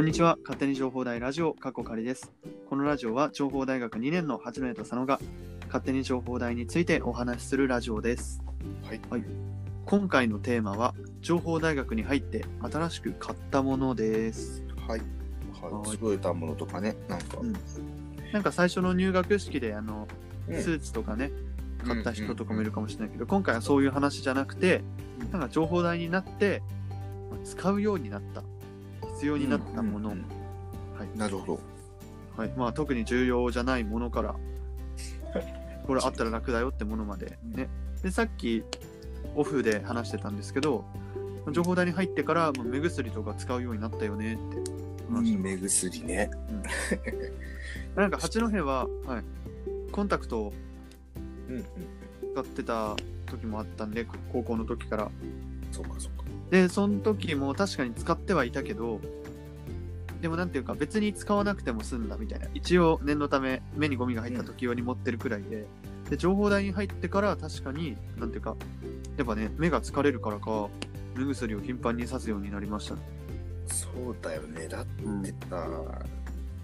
こんにちは。勝手に情報大ラジオ、過去仮です。このラジオは情報大学2年の八戸と佐野が勝手に情報大についてお話しするラジオです。はい。今回のテーマは、情報大学に入って新しく買ったものです。はい。ははいい。優れたものとかね、なんか。うんなんか最初の入学式であのうんスーツとかね、買った人とかもいるかかもしれないけど、今回はそういう話じゃなくて、うんなんか情報大になって、まあ使うようになった、必要になったもの、うんうんはいなるほど。はいまあ、特に重要じゃないものから、これあったら楽だよってものまで、ね。で、さっきオフで話してたんですけど、情報大に入ってから、まあ目薬とか使うようになったよねって話して目薬ね。なんか八戸は、はい、コンタクトをうんうん。使ってた時もあったんで、高校の時から。そうかそうか。で、その時も確かに使ってはいたけど、でもなんていうか別に使わなくても済んだみたいな。一応念のため目にゴミが入った時用に持ってるくらいで、で、情報台に入ってから確かに、なんていうか、やっぱね、目が疲れるからか、目薬を頻繁に刺すようになりましたね。そうだよね。だっうんてさ、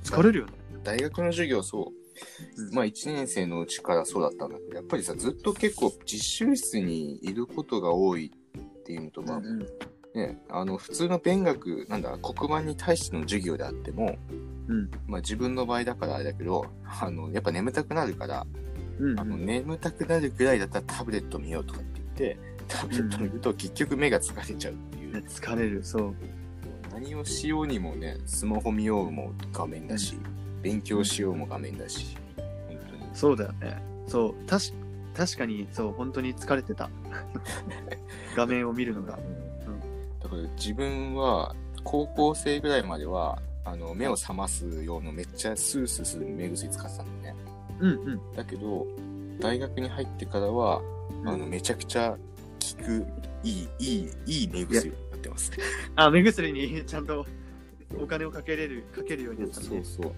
疲れるよね。大学の授業そう。うんまあ1年生のうちからそうだったんだけど、やっぱりさ、ずっと結構実習室にいることが多いっていうのと、まあ、うんね、あの、普通の勉学、なんだ、黒板に対しての授業であっても、うんまあ自分の場合だからあれだけど、あの、やっぱ眠たくなるから、うんあの、眠たくなるぐらいだったらタブレット見ようとかって言って、タブレット見ると結局目が疲れちゃうっていう。ね疲れる、そう。何をしようにもね、スマホ見ようも画面だし、勉強しようも画面だし。そうだよね。そう、たし確かに、そう、本当に疲れてた。画面を見るのが。だから自分は高校生ぐらいまではあの目を覚ます用のめっちゃスースーする目薬使ってたのね。うんうん。だけど大学に入ってからは、うんあのめちゃくちゃ効くいいいいいい目薬になってます。あ、目薬にちゃんとお金をかけれる、かけるようになったね。そうそう。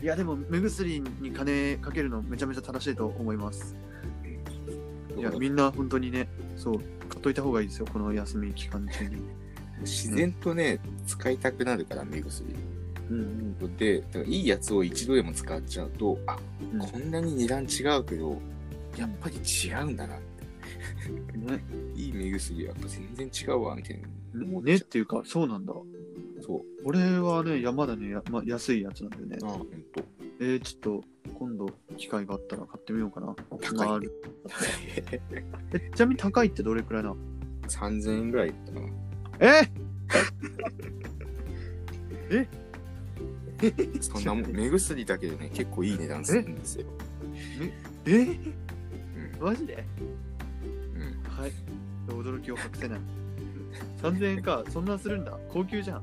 いや、でも目薬に金かけるのめちゃめちゃ正しいと思います。いや、みんな本当にね、そう、買っといた方がいいですよ、この休み期間中に。自然とね、使いたくなるから目薬。うんで、だからいいやつを一度でも使っちゃうと、あ、うんこんなに値段違うけど、やっぱり違うんだなって。うん。ね、いい目薬やっぱ全然違うわ、みたいな。思っちゃうねっていうか、そうなんだ。そう。俺はね、山だね、やま、安いやつなんだよねあ。ほんと。えー、ちょっと、今度、機会があったら買ってみようかな。高いねえ、ちなみに高いってどれくらいなの？3000円ぐらいだったかな。え？そんなもん、目薬だけでね、結構いい値段するんですよ。え？うん。マジで？うん。はい。驚きを隠せない。3000円か、そんなするんだ。高級じゃん。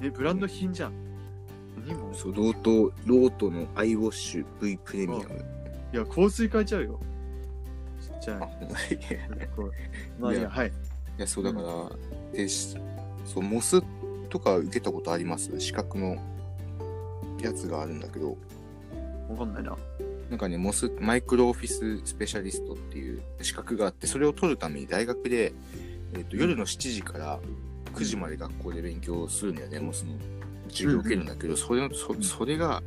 え、ブランド品じゃん。何もそう、ロート、ロートのアイウォッシュ V プレミアム。いや、香水変えちゃうよ。ちっちゃいあ、。まあいいや、はい。いや、そうだから、で、しそう、モスとか受けたことあります？資格のやつがあるんだけど、わかんないな。なんかね、モス、マイクロオフィススペシャリストっていう資格があって、それを取るために大学で、えっと夜の7時から9時まで学校で勉強するんだよね、モスの授業を受けるんだけど、それのそそれが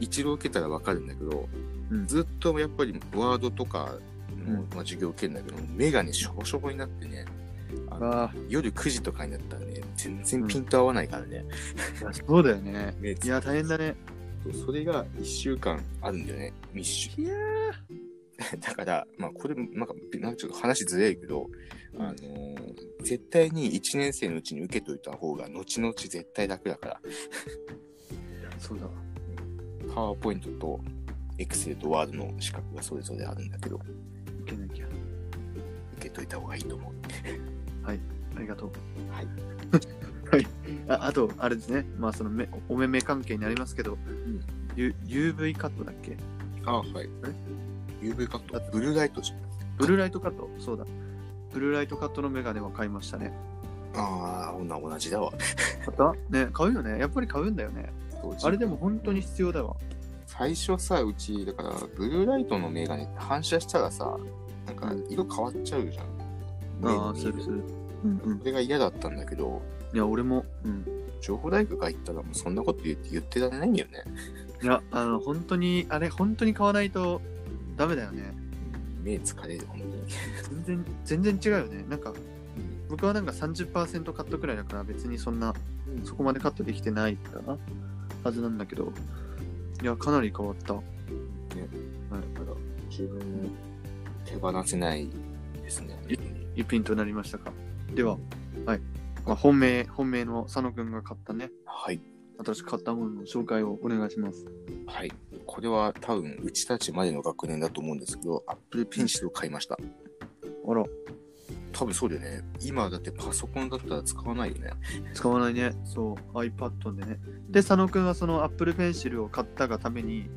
一度受けたらわかるんだけど、うんずっとやっぱりワードとかの、授業を受けるんだけど、目がね、しょぼしょぼになってね、あ夜9時とかになったらね、全然ピント合わないからね。あ、そうだよね。目いや、大変だね。それが1週間あるんだよね、密集。いや だから、まあ、これ、なんか、なんかちょっと話ずれるけど、あのー絶対に1年生のうちに受けといた方が、後々絶対楽だから、そうだわ。パワーポイントと、エクセルとワードの資格がそれぞれあるんだけど、いけなきゃ。受けといた方がいいと思う。ありがとう。はい。はい。ああと、あれですね。まあ、その目、お目目関係になりますけど、U、UV カットだっけ？あはい。UV カット、ブルーライトじゃん。ブルーライトカットそうだ。ブルーライトカットのメガネは買いましたね。ああ、同同じだわ。買ったね、買うよね。やっぱり買うんだよね。あれでも本当に必要だわ。最初さ、うち、だから、ブルーライトのメガネって反射したらさ、なんか色変わっちゃうじゃん。目ああ、に見えるするする。うんうん。それが嫌だったんだけど、いや、俺も、うん。情報大学入ったらもうそんなこと言って言ってられないんだよね。いや、あの、本当に、あれ、本当に買わないとダメだよね。目疲れる、本当に。全然、全然違うよね。なんか、僕はなんか30%カットくらいだから別にそんな、そこまでカットできてないかなはずなんだけど、いや、かなり変わった。はい、だから自分も手放せないですね。一品となりましたか？では、はい。まあ、本命、本命の佐野くんが買ったね、はい。新しく買ったものの紹介をお願いします。はい。これは多分、うちたちまでの学年だと思うんですけど、Apple Pencil を買いました。あら、多分そうだよね。今だってパソコンだったら使わないよね。使わないね。そう、iPad でね。で、佐野くんはその Apple Pencil を買ったがために、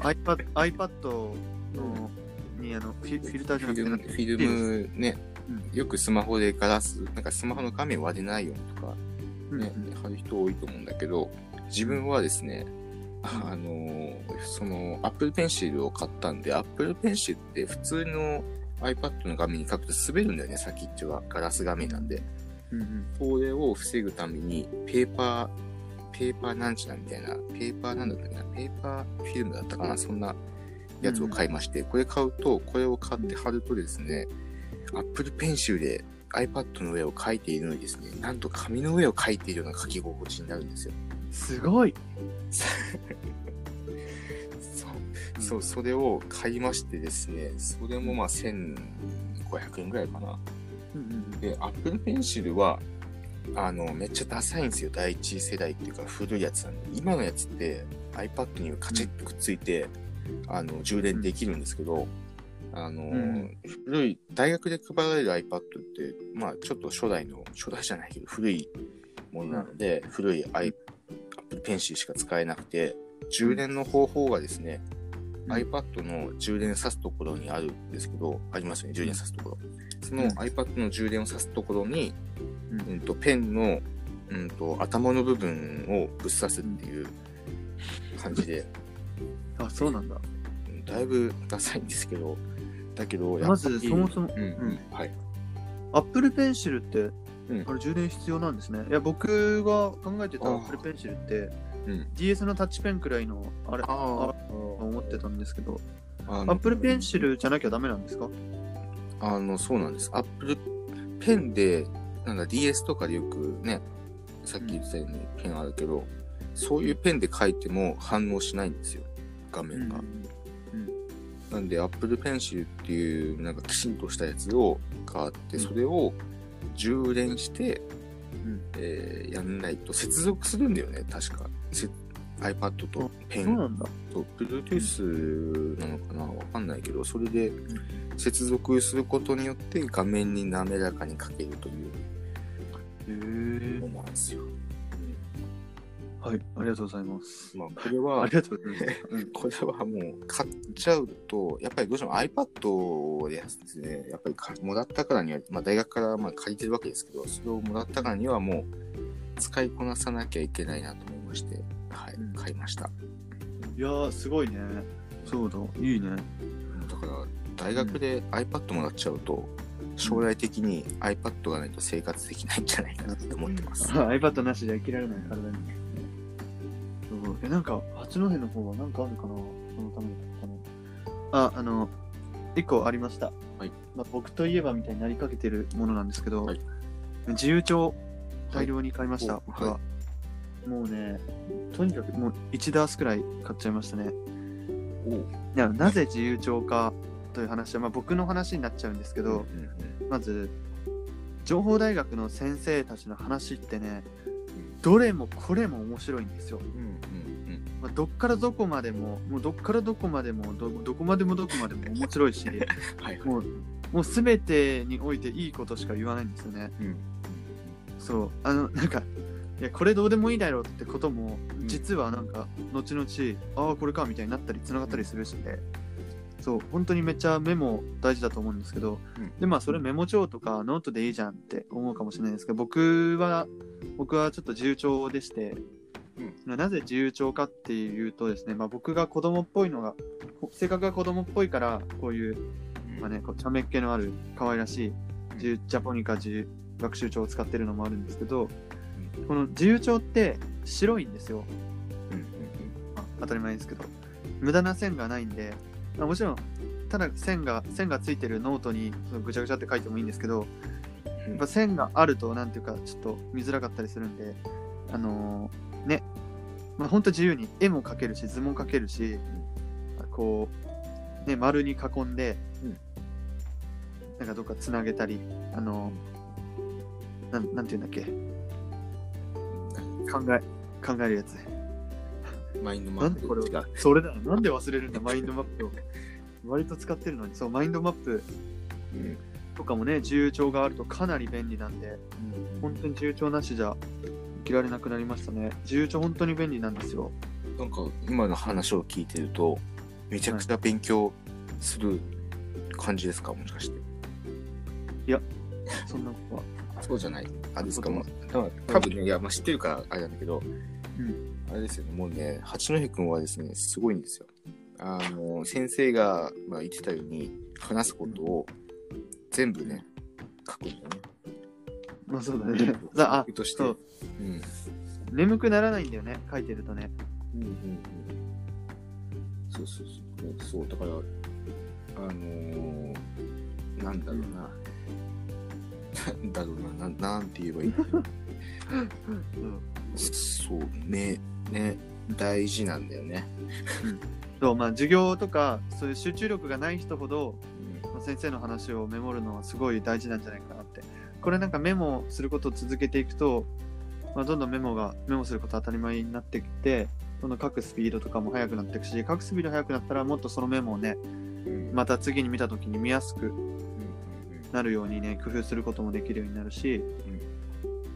この iPad, iPad のにあのフィフィルターじゃフなくてィルム、フィルムね、うんよくスマホでガラス、なんかスマホの画面割れないようにとか、うんね、貼る人多いと思うんだけど、自分はですね、あのーその Apple Pencil を買ったんで、Apple Pencil って普通の iPad の画面に書くと滑るんだよね、先っちょが。ガラス画面なんで。うんうんそれを防ぐために、ペーパー、ペーパーなんちゃらみたいな、ペーパーなんだったっけな、ペーパーフィルムだったかな、そんなやつを買いまして、これ買うと、これを買って貼るとですね、Apple Pencil で iPad の上を書いているのにですね、なんと紙の上を書いているような書き心地になるんですよ。すごい。そう、そう、それを買いましてですね、それもまあ1500円ぐらいかな。うんうんで、Apple Pencil は、あの、めっちゃダサいんですよ。第一世代っていうか古いやつなんで。今のやつって iPad にカチッとくっついて、あの、充電できるんですけど、あの、ん。古い、大学で配られる iPad って、まあちょっと初代の、初代じゃないけど、古いものなので、古い i- Apple Pencil しか使えなくて、充電の方法がですね、うん。iPad の充電さすところにあるんですけど、ありますよね、充電さすところ。そのうん。iPad の充電をさすところに、うん。うんとペンの、うん、と頭の部分をぶっ刺すっていう感じで、あ、そうなんだ。うんだいぶダサいんですけど、だけど、まずそもそもうん、うん。はい。Apple Pencil って、うん。あれ充電必要なんですね。いや、僕が考えてたあー。Apple Pencil って、うん。DS のタッチペンくらいの、あれ、ああ思ってたんですけど、Apple Pencil じゃなきゃダメなんですか？あの、そうなんです。Apple ペンで、なんだ、DS とかでよくね、さっき言ってたようにペンあるけど、そういうペンで書いても反応しないんですよ、画面が。なんで、Apple Pencil っていう、なんかきちんとしたやつを買って、うんそれを充電して、うんえーやんないと接続するんだよね、確か。せ iPad とペンそうなんだ。と Bluetooth なのかなわかんないけど、それで接続することによって画面に滑らかに書けるというも。のなんですよ。はい、ありがとうございます。まあ、これあはり、がとうございます。うん これはもう買っちゃうと、やっぱりどうしても iPad でですね、やっぱりかもらったからには、まあ大学からまあ借りてるわけですけど、それをもらったからにはもう使いこなさなきゃいけないなと思いまして、はいうん、買いました。いやー、すごいね。そうだ、いいね。だから、大学で iPad もらっちゃうと、将来的に iPad がないと生活できないんじゃないかなと思ってます。iPad なしでは生きられない体に。え、なんか、八戸の方はなんかあるかな？そのために買ったの。あ、あの、一個ありました。はいまあ、僕といえばみたいになりかけてるものなんですけど、はい自由帳大量に買いました、はい僕は。はもうね、とにかくもう1ダースくらい買っちゃいましたね。おういやなぜ自由帳かという話は、まあ、僕の話になっちゃうんですけど、うんうんまず情報大学の先生たちの話ってねどれもこれも面白いんですよ、うんうんまあ、どっからどこまでももうどっからどこまでもどどこまでもどこまでも面白いしうん はいはい。もうもう全てにおいていいことしか言わないんですよね。うんそう。あのなんかいやこれどうでもいいだろうってこともうん。実はなんか後々ああこれかみたいになったり繋がったりするしねそう本当にめっちゃメモ大事だと思うんですけどうん。でまあそれメモ帳とかノートでいいじゃんって思うかもしれないですけど僕は僕はちょっと自由帳でして、なぜ自由帳かっていうとですね、まあ、僕が子供っぽいのがこ性格が子供っぽいからこういう,、まあね、こう茶目っ気のある可愛らしいジャポニカ自由学習帳を使ってるのもあるんですけど、この自由帳って白いんですよ。当たり前ですけど。無駄な線がないんで、まあもちろん、ただ線が、線がついてるノートにそのぐちゃぐちゃって書いてもいいんですけど、うん。やっぱ線があると、なんていうか、ちょっと見づらかったりするんで、あのーね、まあ、ほんと自由に絵も描けるし、図も描けるし、こう、ね、丸に囲んで、うん。なんかどっかつなげたり、あのーなん、なんていうんだっけ、考え、考えるやつ。マインドマップ。これそれだ、なんで忘れるんだ、マインドマップを。割と使ってるのに、そう、マインドマップうんとかもね、自由帳があるとかなり便利なんで、本当に自由帳なしじゃ生きられなくなりましたね。自由帳本当に便利なんですよ。なんか今の話を聞いてるとめちゃくちゃ勉強する感じですか？もしかして。そんなことは。そうじゃない？あですか？そうもうだから多分ねいやまあ知ってるからあれなんだけど、うんあれですよね。もうね八戸君はですねすごいんですよ。あの先生が、まあ、言ってたように話すことを全部ね書くんだよね。まあそうだね。だあ、として。そう。うん。眠くならないんだよね、書いてるとね。うんうんうん。そうそうそう。ねそうだからあのー、なんだろうな、なんだろうな。ななんて言えばいい うん。そうねね大事なんだよね、そう、まあ授業とか、そういう集中力がない人ほど、まあ先生の話をメモるのはすごい大事なんじゃないかなって。これなんかメモすることを続けていくと、まあ、どんどんメモが、メモすること当たり前になってきて、どんどん書くスピードとかも速くなっていくし、書くスピード速くなったらもっとそのメモをね、うん。また次に見た時に見やすくうん。なるようにね、工夫することもできるようになるし、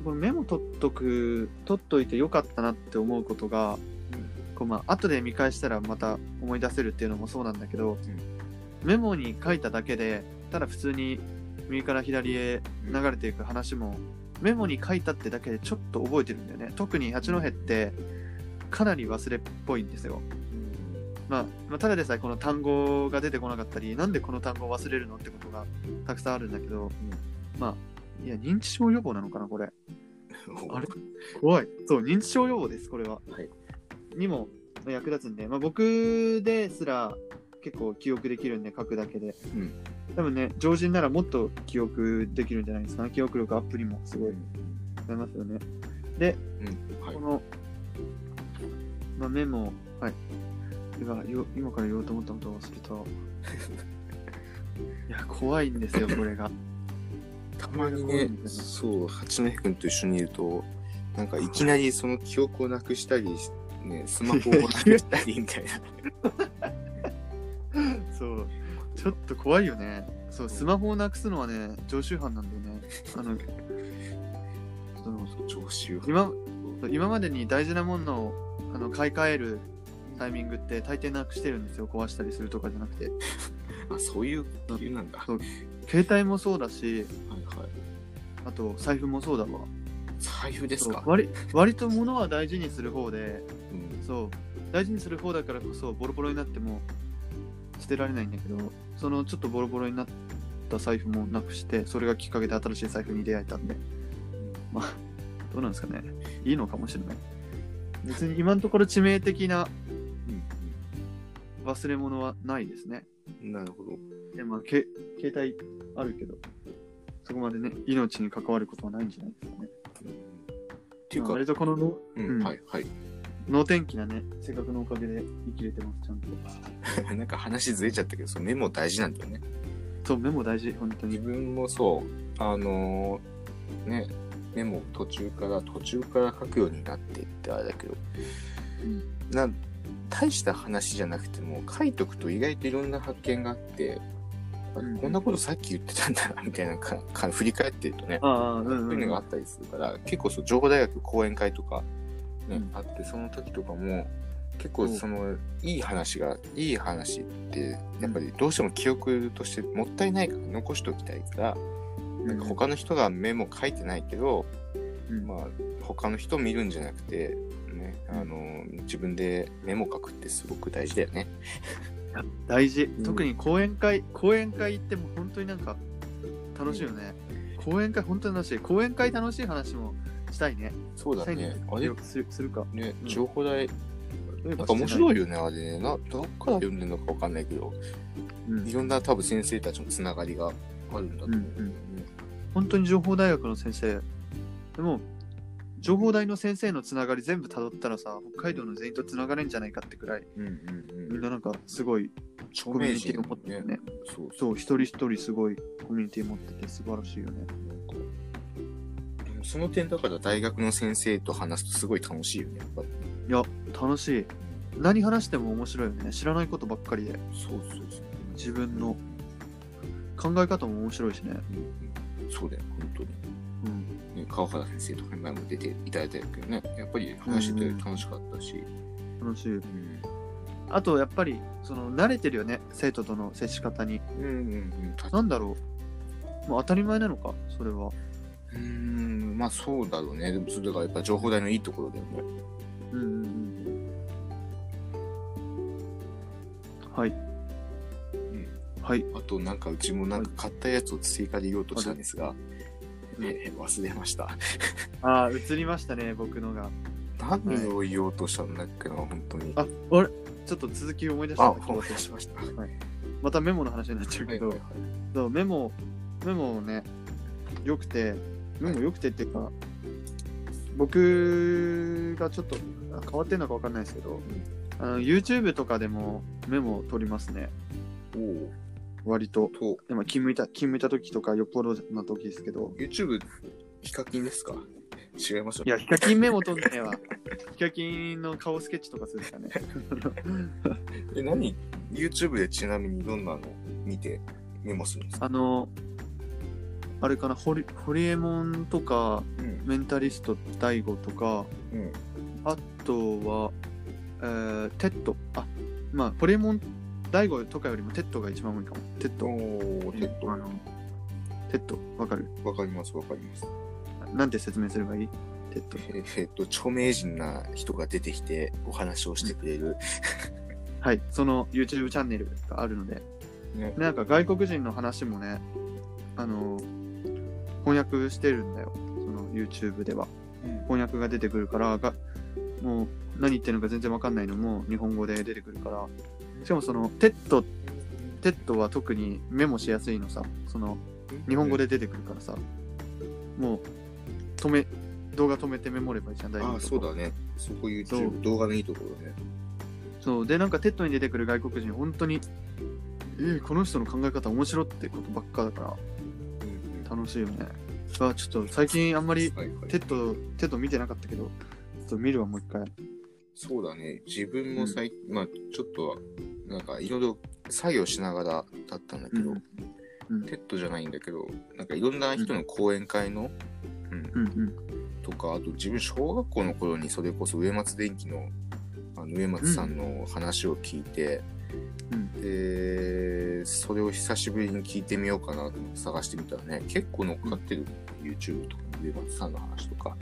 このメモ取っとく、取っといてよかったなって思うことが、こうまあ後で見返したらまた思い出せるっていうのもそうなんだけど、メモに書いただけで、ただ普通に右から左へ流れていく話も、メモに書いたってだけでちょっと覚えてるんだよね。特に八戸ってかなり忘れっぽいんですよ。まあ、まあ、ただでさえこの単語が出てこなかったり、なんでこの単語を忘れるのってことがたくさんあるんだけど、まあ、いや、認知症予防なのかな、これ。うんあれ？怖い。そう、認知症予防です、これは。はいにも役立つんで、まあ、僕ですら結構記憶できるんで、書くだけで。うん多分ね、常人ならもっと記憶できるんじゃないですかね。記憶力アップにもすごいなりますよね。で、うんはいこの、まあ、メモ、はい。今から言おうと思ったことを忘れた。いや、怖いんですよ、これが。たまにねそう八戸君と一緒にいるとなんかいきなりその記憶をなくしたりね スマホをなくしたりみたいなそう、ちょっと怖いよね。そう、スマホをなくすのはね、常習犯なんだよね。あの、その常習今今までに大事なものをあの買い替えるタイミングって大抵なくしてるんですよ。壊したりするとかじゃなくて。あそういう理由なんだそう携帯もそうだし、はいはいあと財布もそうだわ。財布ですか？割割と物は大事にする方で、うんそう、大事にする方だからこそボロボロになっても捨てられないんだけど、そのちょっとボロボロになった財布もなくして、それがきっかけで新しい財布に出会えたんで、まあ、どうなんですかね。いいのかもしれない。別に今のところ致命的な忘れ物はないですね。うんなるほどでまあ、け携帯あるけど、そこまでね、命に関わることはないんじゃないですかね。っていうか、まあ割とこののうんうん。はいはい。能天気なね、性格のおかげで生きれてます、ちゃんと。なんか話ずれちゃったけどそのメモ大事なんだよね。そう、メモ大事、本当自に。分もそう。あのーねメモ途中から途中から書くようになっていってあれだけど、うん。なん大した話じゃなくても書いとくと意外といろんな発見があって、こんなことさっき言ってたんだな みたいなかか振り返ってるとね、そういうのがあったりするから結構そう情報大学講演会とか、ねうん。あってその時とかも結構そのいい話がいい話ってやっぱりどうしても記憶としてもったいないから残しておきたいから、なんか他の人がメモ書いてないけど、うん。まあ他の人見るんじゃなくてねあの自分でメモ書くってすごく大事だよね。大事ん。特に講演会、講演会行っても本当になんか楽しいよね。講演会本当に楽しい。講演会楽しい話もしたいね。そうだしたいね。あれするするか。ね、うん情報代、ななんか面白い。いよね、あれね。な、どっから読んでるのかわかんないけど、うんいろんな多分先生たちのつながりがあるんだと思う。うんうん本当に情報大学の先生。でも、情報大の先生のつながり全部辿ったらさ、北海道の全員とつながれんじゃないかってくらい、うんうんうん。みんななんかすごい著コミュニティを持ってねるね。そうそう。一人一人すごいコミュニティ持ってて素晴らしいよね。その点だから大学の先生と話すとすごい楽しいよね、やっぱり。いや、楽しい。何話しても面白いよね。知らないことばっかりで、そうそうそう。自分の考え方も面白いしね。うんうん、そうだよ、本当に。うん。ね、川原先生とかに前も出ていただいたけどね、やっぱり話してて楽しかったし。楽しい。うん。あと、やっぱり、その、慣れてるよね。生徒との接し方に。うんうんうん。たなんだろう。もう当たり前なのか、それは。うーん、まあそうだろうね。でもそれがやっぱ情報代のいいところだよね。うんうんうん。はい。はい。あとなんかうちもなんか買ったやつを追加で言おうとしたんですが、はいえー忘れました。ああ、映りましたね、僕のが。何を言おうとしたんだっけな、本当に。あ、あれちょっと続きを思い出したあ、思い出しました。はまたメモの話になっちゃういけど、はいはいそうメモ、メモね、良くて、メモ良くてっていうか、僕がちょっとあ変わってんのか分かんないですけど、あの YouTube とかでもメモを取りますね、おお割と。と、でも勤務いた、勤務いた時とかよっぽどな時ですけど、YouTube、ヒカキンですか？違いますよいや、ヒカキンメモ取んねえわ。ヒカキンの顔スケッチとかするからね。え、何 ?YouTube でちなみにどんなの見てメモするんですか？あの、あれかな、ホリホリエモンとか、うん。メンタリスト DAIGO とか、うん。あとは、えー、 TED。あ、まあ、ホリエモン、 DaiGo とかよりも TED が一番多いかも。 TED。おー、 TED。あの、 TED、わかる？わかります、わかります。なんて説明すればいい？ TED。ええっと、著名人な人が出てきてお話をしてくれる。はい、その YouTube チャンネルがあるので、ねなんか外国人の話もね、あの、翻訳してるんだよ。その YouTube では。翻訳が出てくるから、がもう何言ってるのか全然わかんないのも日本語で出てくるから、しかもそのテッド、テッドは特にメモしやすいのさ、その日本語で出てくるからさ、もう止め、動画止めてメモればいいじゃん、大丈夫ああ、そうだね。そこ YouTube、動画のいいところね。そう、で、なんか TED に出てくる外国人、本当に、えー、この人の考え方面白ってことばっかだから、楽しいよね。あ、ちょっと最近あんまりテッド、テッド見てなかったけど、ちょっと見るわ、もう一回。そうだね。自分も最近、まあちょっとは、なんかいろいろ作業しながらだったんだけど、うん。うん。 TEDじゃないんだけど、なんかいろんな人の講演会の、うん。とか、あと自分小学校の頃にそれこそ植松電機のあの上松さんの話を聞いて、うん。で、それを久しぶりに聞いてみようかなと探してみたらね、結構乗っかってる、YouTube とか上松さんの話とか。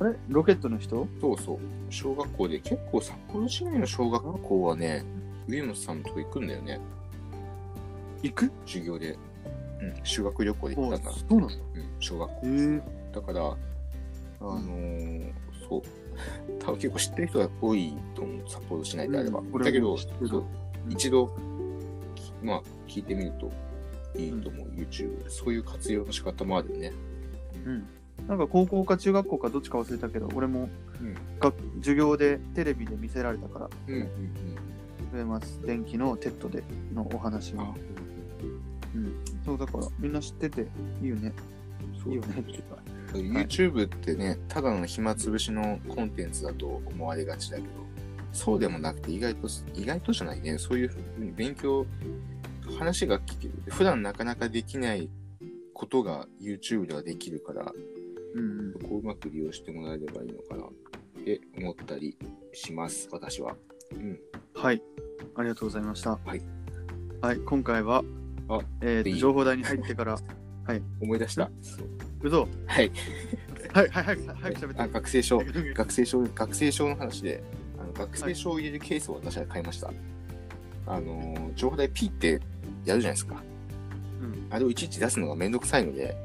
あれ？ロケットの人？そうそう。小学校で結構札幌市内の小学校はね、上松さんのとこ行くんだよね。行く？授業で。うん、修学旅行で行ったんだ。そうなんだ。うん、小学校。へえだから、あのーそう。多分結構知ってる人が多いと思う、札幌市内であれば。うんだけど、一度、きまあ、聞いてみるといいと思う、YouTube。そういう活用の仕方もあるよね。うん。なんか高校か中学校かどっちか忘れたけど、俺もうん。学授業でテレビで見せられたから、うん、うん、植松電機の TEDでのお話うん。あを。うん。そうだから、みんな知ってていいよね。そういいよねっていうか。YouTube ってね、ただの暇つぶしのコンテンツだと思われがちだけど、そうでもなくて、意外と、意外とじゃないね、そういうふうに勉強、話が聞ける。普段なかなかできないことが YouTube ではできるから、うんうん。そこをうまく利用してもらえればいいのかなって思ったりします、私は。うん。はい。ありがとうございました。はい。はい、今回は、あえー情報台に入ってから、思い出した。そううそはい。はい、はい、はい、早く喋って。あ学生証、学生証、学生証の話で、あの学生証を入れるケースを私は買いました。あのー、情報台 P ってやるじゃないですか。うん。あれをいちいち出すのがめんどくさいので、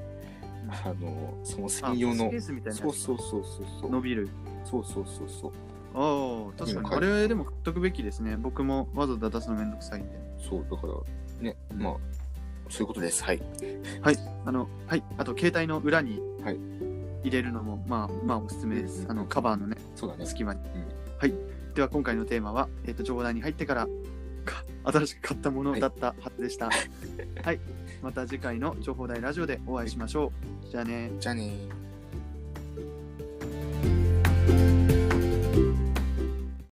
あの、そのあ専用のケー。スみたいなそうそうそうそうそう。伸びる。そうそうそうそう。ああ、確かに。あれでも買っとくべきですね。僕もわざわざ出すのめんどくさいんで。そう、だから、ね、まあ、そういうことです。はい。あの、はい。あと、携帯の裏にはい入れるのも、まあ、まあ、おすすめです。あの、カバーのね、そうだね。隙間に。んはい。では、今回のテーマは、えっ、と、情報台に入ってから、か新しく買ったものだったはずでした。はい。また次回の情報台ラジオでお会いしましょう。じゃあね。じゃあねー。